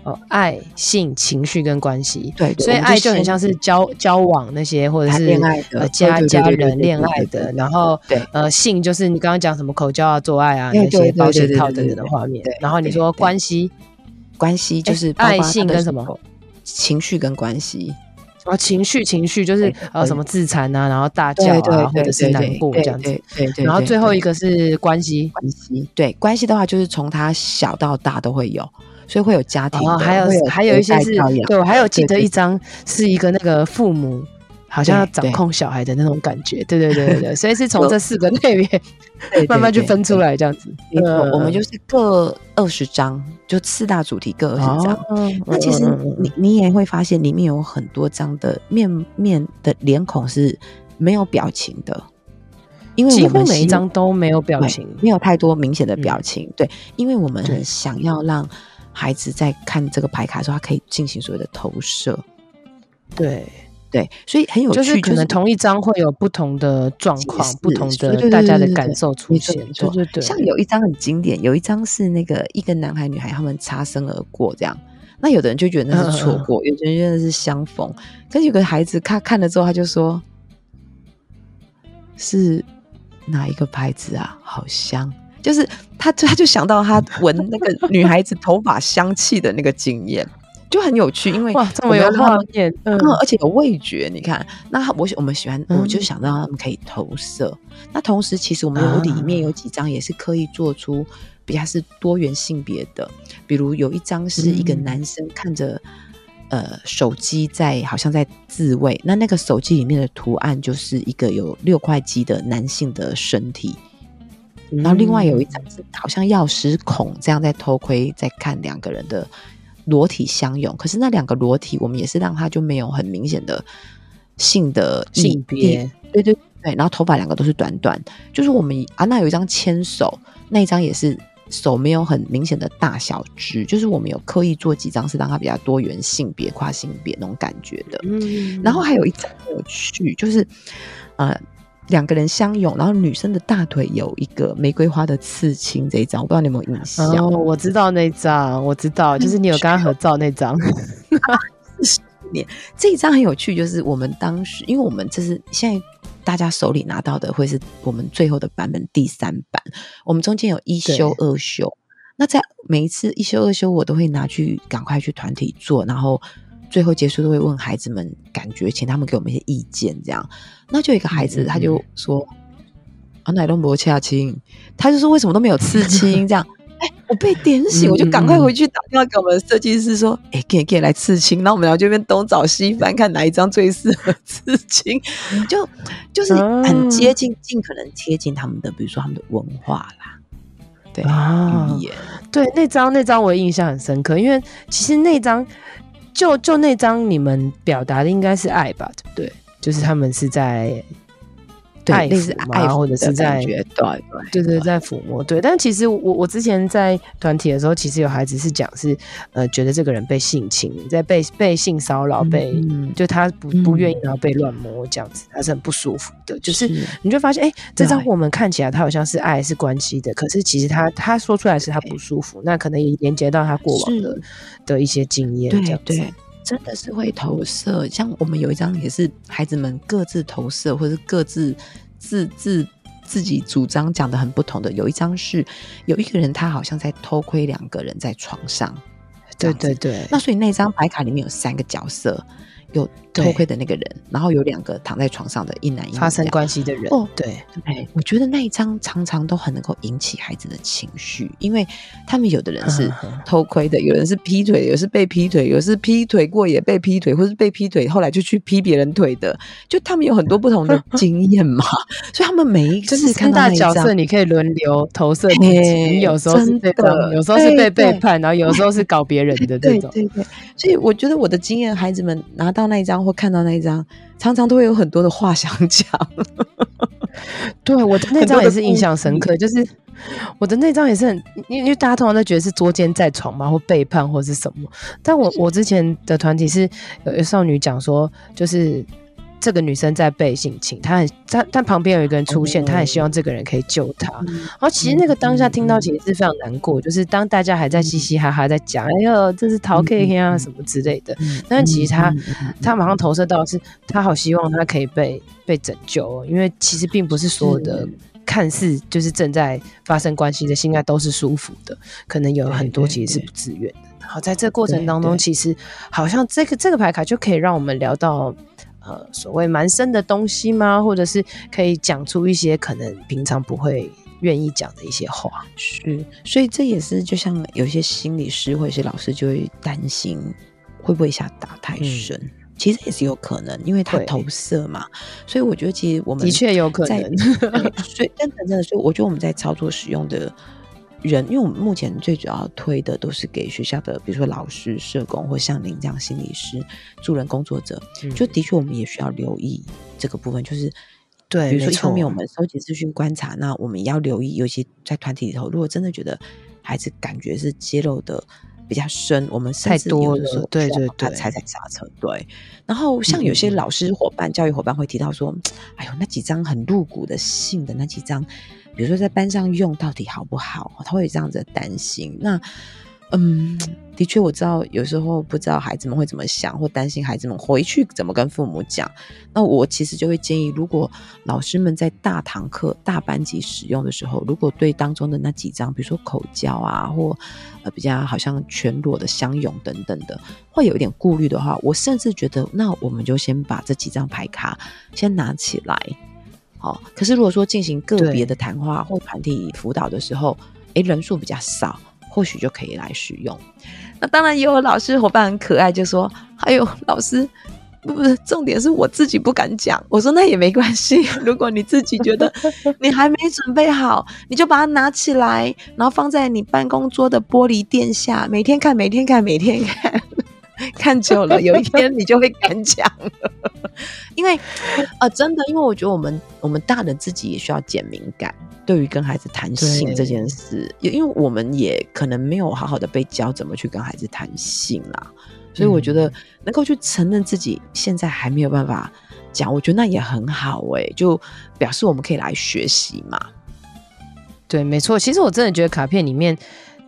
哦，爱、性、情绪跟关系。对，所以爱就很像是交交往那些，或者是恋爱的家家人恋爱的。然后，对，呃，性就是你刚刚讲什么口交啊、做爱啊那些保险套等等的画面。然后你说关系，关系就是爱、性跟什么？情绪跟关系。啊，情绪情绪就是呃什么自残啊，然后大叫啊，或者是难过这样子。对对。然后最后一个是关系，关系对关系的话，就是从他小到大都会有，所以会有家庭。还有还有一些是，对我还有记得一张是一个那个父母好像要掌控小孩的那种感觉。对对对对对，所以是从这四个类别慢慢去分出来这样子。我们就是各二十张。就四大主题各二十张，那其实你你也会发现里面有很多张的面面的脸孔是没有表情的，因为几乎每一张都没有表情，没有太多明显的表情。对，因为我们很想要让孩子在看这个牌卡的时候，他可以进行所谓的投射。对。对，所以很有趣，就是可能同一张会有不同的状况、不同的大家的感受出现。对对对，像有一张很经典，有一张是那个一个男孩女孩他们擦身而过这样，那有的人就觉得那是错过，有的人觉得是相逢。可是有个孩子看看了之后，他就说：“是哪一个牌子啊？好香！”就是他他就想到他闻那个女孩子头发香气的那个经验。就很有趣，因为哇，这么有画面，嗯，而且有味觉。你看，那我我们喜欢，我就想让他们可以投射。嗯、那同时，其实我们有里面有几张也是刻意做出比较是多元性别的，比如有一张是一个男生看着、嗯、呃手机在好像在自慰，那那个手机里面的图案就是一个有六块肌的男性的身体，嗯、然后另外有一张是好像药师孔这样在偷窥在看两个人的。裸体相拥，可是那两个裸体，我们也是让他就没有很明显的性的性别，对对对，然后头发两个都是短短，就是我们啊，那有一张牵手，那一张也是手没有很明显的大小只，就是我们有刻意做几张是让他比较多元性别、跨性别那种感觉的，嗯，然后还有一张很有趣，就是呃。两个人相拥，然后女生的大腿有一个玫瑰花的刺青，这一张我不知道你有没有印象？哦，我知道那张，我知道，就是你有跟他合照那张。四十年，这一张很有趣，就是我们当时，因为我们这是现在大家手里拿到的，会是我们最后的版本第三版。我们中间有一修、二修，那在每一次一修、二修，我都会拿去赶快去团体做，然后。最后结束都会问孩子们感觉，请他们给我们一些意见，这样。那就有一个孩子，他就说：“啊，奶龙伯恰亲。”他就说：“为什么都没有刺青？”这样，哎、欸，我被点醒，我就赶快回去打电话给我们的设计师说：“哎、欸，可以可以来刺青。”然后我们俩就边东找西翻，看哪一张最适合刺青，就就是很接近，尽可能贴近他们的，比如说他们的文化啦，对啊，语言，对那张那张我印象很深刻，因为其实那张。就就那张，你们表达的应该是爱吧，对不对？就是他们是在爱抚嘛，或者是在对对对对，在抚摸。对，但其实我我之前在团体的时候，其实有孩子是讲是呃，觉得这个人被性侵，在被被性骚扰，被就他不不愿意然后被乱摸这样子，他是很不舒服的。就是你就发现，哎，这张我们看起来他好像是爱是关系的，可是其实他他说出来是他不舒服，那可能也连接到他过往的的一些经验，这样子。真的是会投射，像我们有一张也是孩子们各自投射，或者是各自自自自己主张讲的很不同的。有一张是有一个人，他好像在偷窥两个人在床上，对对对。那所以那张牌卡里面有三个角色。有偷窥的那个人，然后有两个躺在床上的一男一女发生关系的人。哦，对，对，我觉得那一张常常都很能够引起孩子的情绪，因为他们有的人是偷窥的，有人是劈腿，有是被劈腿，有是劈腿过也被劈腿，或是被劈腿后来就去劈别人腿的，就他们有很多不同的 经验嘛，所以他们每一次看到那角色，你可以轮流投射自己，你有时候是被有时候是被背叛，然后有时候是搞别人的这种，对对对，所以我觉得我的经验，孩子们拿到。那一张或看到那一张，常常都会有很多的话想讲。对，我的那张也是印象深刻，就是我的那张也是很，因为大家通常都觉得是捉奸在床嘛，或背叛或是什么。但我我之前的团体是有少女讲说，就是。这个女生在被性侵，她很，她但旁边有一个人出现，她很希望这个人可以救她。然后其实那个当下听到，其实是非常难过。就是当大家还在嘻嘻哈哈在讲，哎呦，这是逃 K 啊什么之类的。但其实她，她马上投射到是，她好希望她可以被被拯救，因为其实并不是所有的看似就是正在发生关系的性爱都是舒服的，可能有很多其实是不自愿的。然后在这个过程当中，其实好像这个这个牌卡就可以让我们聊到。呃，所谓蛮深的东西吗？或者是可以讲出一些可能平常不会愿意讲的一些话？是，所以这也是就像有些心理师或者是老师就会担心会不会一下打太深，嗯、其实也是有可能，因为他投射嘛。所以我觉得其实我们的确有可能。所以真的真的，所以我觉得我们在操作使用的。人，因为我们目前最主要推的都是给学校的，比如说老师、社工或像您这样心理师、助人工作者，嗯、就的确我们也需要留意这个部分，就是对，比如说一方面我们收集资讯观察，那我们也要留意，尤其在团体里头，如果真的觉得孩子感觉是揭露的比较深，我们甚至有的时候对对对，踩踩刹车，对。然后像有些老师伙伴、嗯、教育伙伴会提到说，哎呦，那几张很露骨的性的那几张。比如说在班上用到底好不好？他会这样子担心。那，嗯，的确我知道，有时候不知道孩子们会怎么想，或担心孩子们回去怎么跟父母讲。那我其实就会建议，如果老师们在大堂课、大班级使用的时候，如果对当中的那几张，比如说口交啊，或呃比较好像全裸的相拥等等的，会有一点顾虑的话，我甚至觉得，那我们就先把这几张牌卡先拿起来。哦，可是如果说进行个别的谈话或团体辅导的时候，哎对，人数比较少，或许就可以来使用。那当然也有老师伙伴很可爱，就说：“哎呦，老师，不不是，重点是我自己不敢讲。”我说：“那也没关系，如果你自己觉得你还没准备好，你就把它拿起来，然后放在你办公桌的玻璃垫下，每天看，每天看，每天看。” 看久了，有一天你就会敢讲了，因为呃，真的，因为我觉得我们我们大人自己也需要减敏感，对于跟孩子谈性这件事，也因为我们也可能没有好好的被教怎么去跟孩子谈性啦，所以我觉得能够去承认自己现在还没有办法讲，我觉得那也很好哎、欸，就表示我们可以来学习嘛。对，没错，其实我真的觉得卡片里面，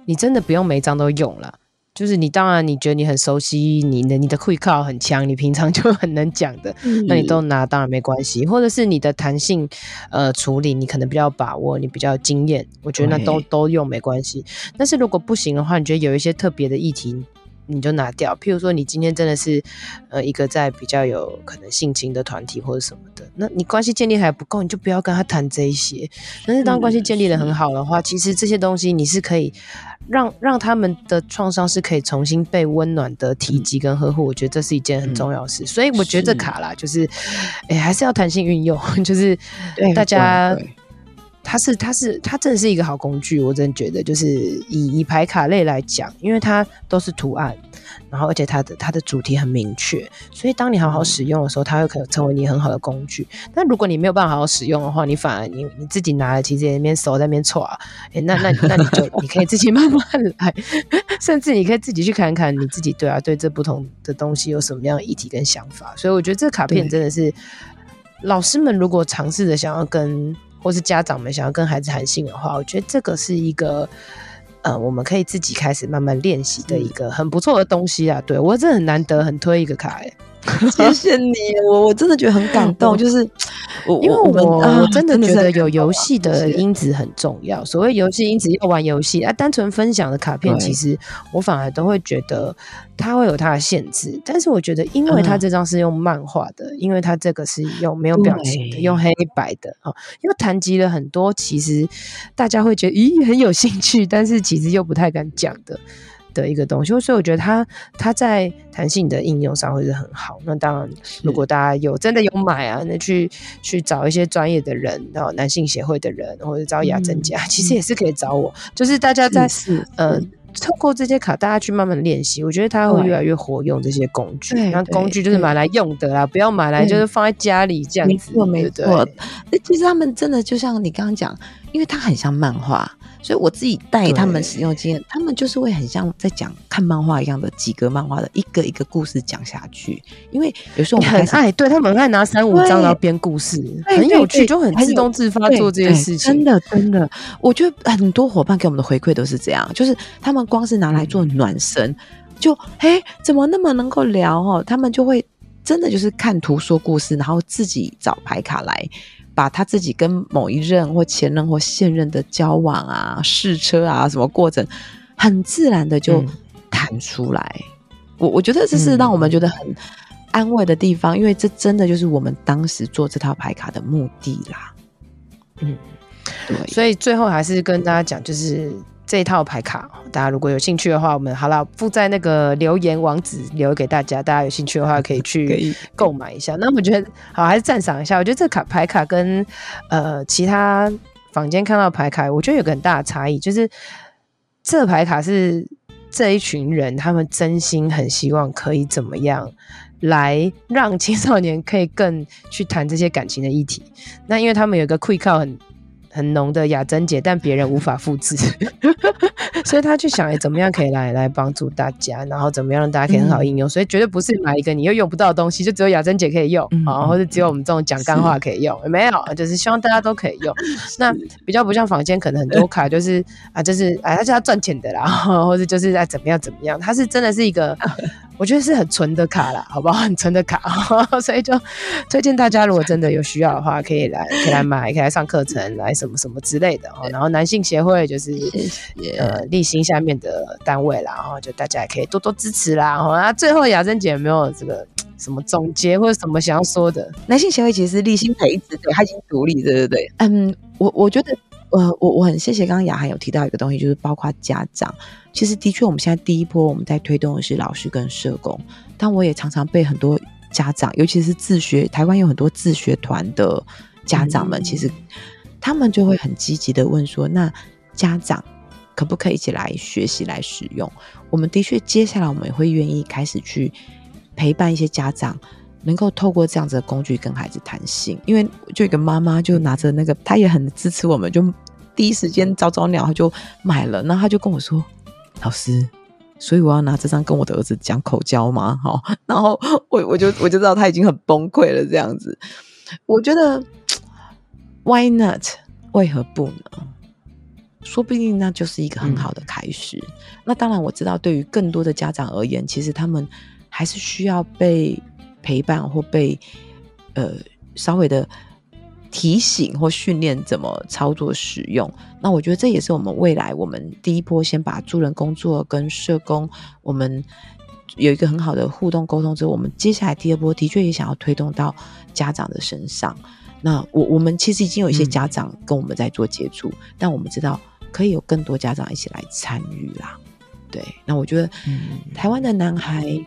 你真的不用每一张都用了。就是你，当然你觉得你很熟悉，你的你的会靠很强，你平常就很能讲的，嗯、那你都拿当然没关系。或者是你的弹性呃处理，你可能比较把握，你比较经验，我觉得那都都用没关系。但是如果不行的话，你觉得有一些特别的议题。你就拿掉，譬如说你今天真的是，呃，一个在比较有可能性情的团体或者什么的，那你关系建立还不够，你就不要跟他谈这一些。但是当关系建立的很好的话，其实这些东西你是可以让让他们的创伤是可以重新被温暖的提及跟呵护。我觉得这是一件很重要的事。所以我觉得这卡啦，就是，哎，还是要弹性运用，就是大家。它是它是它真的是一个好工具，我真的觉得就是以以牌卡类来讲，因为它都是图案。然后，而且它的它的主题很明确，所以当你好好使用的时候，它会可能成为你很好的工具。但如果你没有办法好好使用的话，你反而你你自己拿了，其实在那边手在那边搓，哎，那那那你就 你可以自己慢慢来，甚至你可以自己去看看你自己对啊，对这不同的东西有什么样的议题跟想法。所以我觉得这个卡片真的是老师们如果尝试着想要跟，或是家长们想要跟孩子谈性的话，我觉得这个是一个。呃，我们可以自己开始慢慢练习的一个很不错的东西啊！对，我真的很难得，很推一个卡哎。谢谢你，我我真的觉得很感动，就是因为我我真的觉得有游戏的因子很重要。所谓游戏因子要玩游戏啊，单纯分享的卡片，其实我反而都会觉得它会有它的限制。但是我觉得，因为它这张是用漫画的，因为它这个是用没有表情的，用黑白的啊，因为谈及了很多，其实大家会觉得咦很有兴趣，但是其实又不太敢讲的。的一个东西，所以我觉得它它在弹性的应用上会是很好。那当然，如果大家有真的有买啊，那去去找一些专业的人，然后男性协会的人，或者找雅真家，其实也是可以找我。就是大家在呃透过这些卡，大家去慢慢练习，我觉得它会越来越活用这些工具。那工具就是买来用的啦，不要买来就是放在家里这样子。没错，没错。其实他们真的就像你刚刚讲，因为它很像漫画。所以我自己带他们使用经验，他们就是会很像在讲看漫画一样的几格漫画的一个一个故事讲下去。因为有时候我们很爱，对他们很爱拿三五张然后编故事，很有趣，就很自动自发做这件事情。真的真的，我觉得很多伙伴给我们的回馈都是这样，就是他们光是拿来做暖身，就哎怎么那么能够聊哦？他们就会真的就是看图说故事，然后自己找牌卡来。把他自己跟某一任或前任或现任的交往啊、试车啊什么过程，很自然的就谈出来。嗯、我我觉得这是让我们觉得很安慰的地方，嗯、因为这真的就是我们当时做这套牌卡的目的啦。嗯，对，所以最后还是跟大家讲，就是。这一套牌卡，大家如果有兴趣的话，我们好了附在那个留言网址留给大家，大家有兴趣的话可以去购买一下。那我觉得好，还是赞赏一下。我觉得这卡牌卡跟呃其他房间看到牌卡，我觉得有个很大的差异，就是这牌卡是这一群人他们真心很希望可以怎么样来让青少年可以更去谈这些感情的议题。那因为他们有个 quick call 很。很浓的雅珍姐，但别人无法复制，所以他去想，哎，怎么样可以来来帮助大家，然后怎么样让大家可以很好应用，嗯、所以绝对不是买一个你又用不到的东西，就只有雅珍姐可以用啊，嗯、或者只有我们这种讲干话可以用，是没有，就是希望大家都可以用。那比较不像房间，可能很多卡就是啊，就是啊，他是要赚钱的啦，或者就是在怎么样怎么样，他是真的是一个。我觉得是很纯的卡啦，好不好？很纯的卡，所以就推荐大家，如果真的有需要的话，可以来，可以来买，可以来上课程，来什么什么之类的哦。然后男性协会就是呃立新下面的单位啦，然后就大家也可以多多支持啦。啊，最后雅珍姐有没有这个什么总结或者什么想要说的？男性协会其实立新培植，对，他已经独立，对对对。嗯，我我觉得。呃，我我很谢谢刚刚雅涵有提到一个东西，就是包括家长。其实的确，我们现在第一波我们在推动的是老师跟社工，但我也常常被很多家长，尤其是自学，台湾有很多自学团的家长们，嗯、其实他们就会很积极的问说：“那家长可不可以一起来学习来使用？”我们的确，接下来我们也会愿意开始去陪伴一些家长，能够透过这样子的工具跟孩子谈心。因为就一个妈妈就拿着那个，她也很支持我们，就。第一时间早早鸟，她就买了，然后他就跟我说：“老师，所以我要拿这张跟我的儿子讲口交吗？”好，然后我我就我就知道他已经很崩溃了。这样子，我觉得 Why not？为何不呢？说不定那就是一个很好的开始。嗯、那当然，我知道对于更多的家长而言，其实他们还是需要被陪伴或被呃稍微的。提醒或训练怎么操作使用，那我觉得这也是我们未来我们第一波先把助人工作跟社工，我们有一个很好的互动沟通之后，我们接下来第二波的确也想要推动到家长的身上。那我我们其实已经有一些家长跟我们在做接触，嗯、但我们知道可以有更多家长一起来参与啦。对，那我觉得、嗯、台湾的男孩。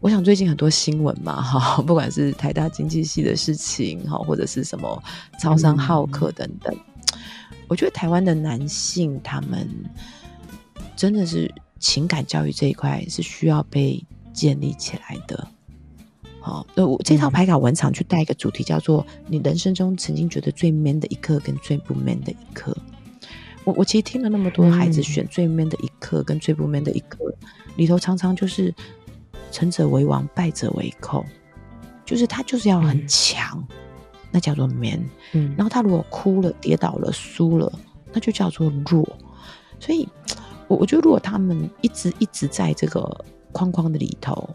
我想最近很多新闻嘛，哈，不管是台大经济系的事情，哈，或者是什么超商好客等等，嗯、我觉得台湾的男性他们真的是情感教育这一块是需要被建立起来的。好，那，我这套牌卡文场去带一个主题叫做“你人生中曾经觉得最 man 的一刻跟最不 man 的一刻”。我我其实听了那么多孩子选最 man 的一刻跟最不 man 的一刻，里头常常就是成者为王，败者为寇，就是他就是要很强。那叫做 man，嗯，然后他如果哭了、跌倒了、输了，那就叫做弱。所以，我我觉得如果他们一直一直在这个框框的里头，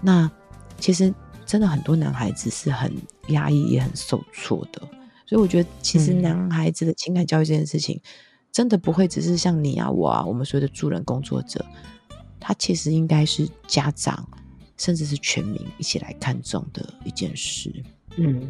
那其实真的很多男孩子是很压抑、也很受挫的。所以，我觉得其实男孩子的情感教育这件事情，真的不会只是像你啊、我啊，我们所有的助人工作者，他其实应该是家长，甚至是全民一起来看重的一件事。嗯。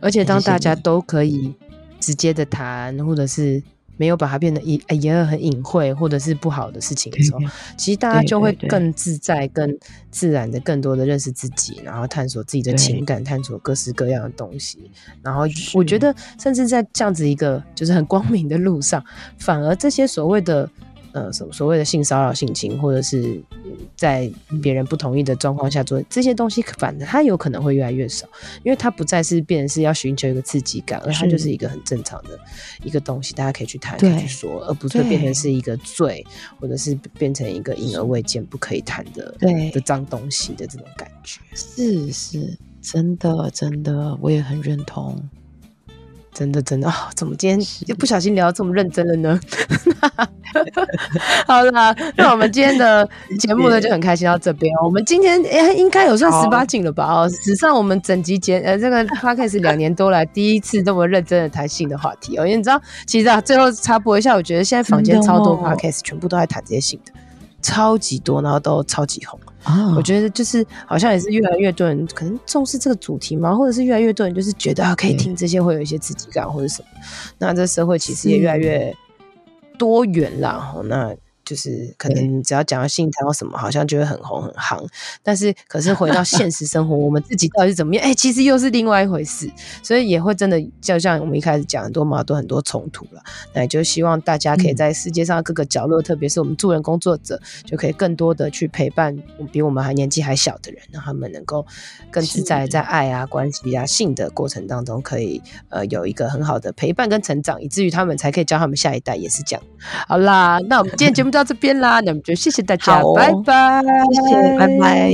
而且当大家都可以直接的谈，或者是没有把它变得隐哎也很隐晦，或者是不好的事情的时候，其实大家就会更自在、更自然的、更多的认识自己，然后探索自己的情感，探索各式各样的东西。然后我觉得，甚至在这样子一个就是很光明的路上，反而这些所谓的。呃，所所谓的性骚扰、性侵，或者是在别人不同意的状况下做这些东西，反正它有可能会越来越少，因为它不再是变成是要寻求一个刺激感，而它就是一个很正常的一个东西，大家可以去谈，可以去说，而不是变成是一个罪，或者是变成一个隐而未见、不可以谈的对的脏东西的这种感觉。是是，真的真的，我也很认同。真的真的啊、哦，怎么今天就不小心聊这么认真了呢？好啦，那我们今天的节目呢就很开心到这边。我们今天哎、欸，应该有算十八禁了吧？哦，史上我们整集节呃这个 podcast 两年多来第一次这么认真的谈性的话题哦。因为你知道，其实啊，最后插播一下，我觉得现在房间超多 podcast 全部都在谈这些性的，超级多，然后都超级红。啊，我觉得就是好像也是越来越多人可能重视这个主题嘛，或者是越来越多人就是觉得啊可以听这些会有一些刺激感或者什么，那这社会其实也越来越多元啦。那。就是可能只要讲到性，谈到什么，好像就会很红很夯。但是，可是回到现实生活，我们自己到底是怎么样？哎、欸，其实又是另外一回事。所以也会真的，就像我们一开始讲，很多矛盾、很多冲突了。那也就希望大家可以在世界上各个角落，嗯、特别是我们助人工作者，就可以更多的去陪伴比我们还年纪还小的人，让他们能够更自在在爱啊、关系啊、性的过程当中，可以呃有一个很好的陪伴跟成长，以至于他们才可以教他们下一代也是这样。好啦，那我们今天节目。到这边啦，那我们就谢谢大家，哦、拜拜，谢谢，拜拜。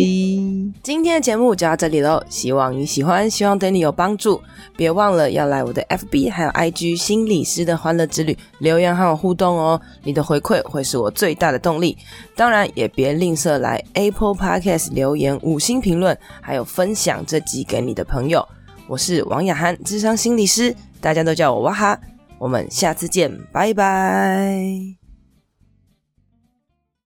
今天的节目就到这里喽，希望你喜欢，希望对你有帮助。别忘了要来我的 FB 还有 IG 心理师的欢乐之旅留言和我互动哦，你的回馈会是我最大的动力。当然也别吝啬来 Apple Podcast 留言五星评论，还有分享这集给你的朋友。我是王雅涵，智商心理师，大家都叫我哇哈。我们下次见，拜拜。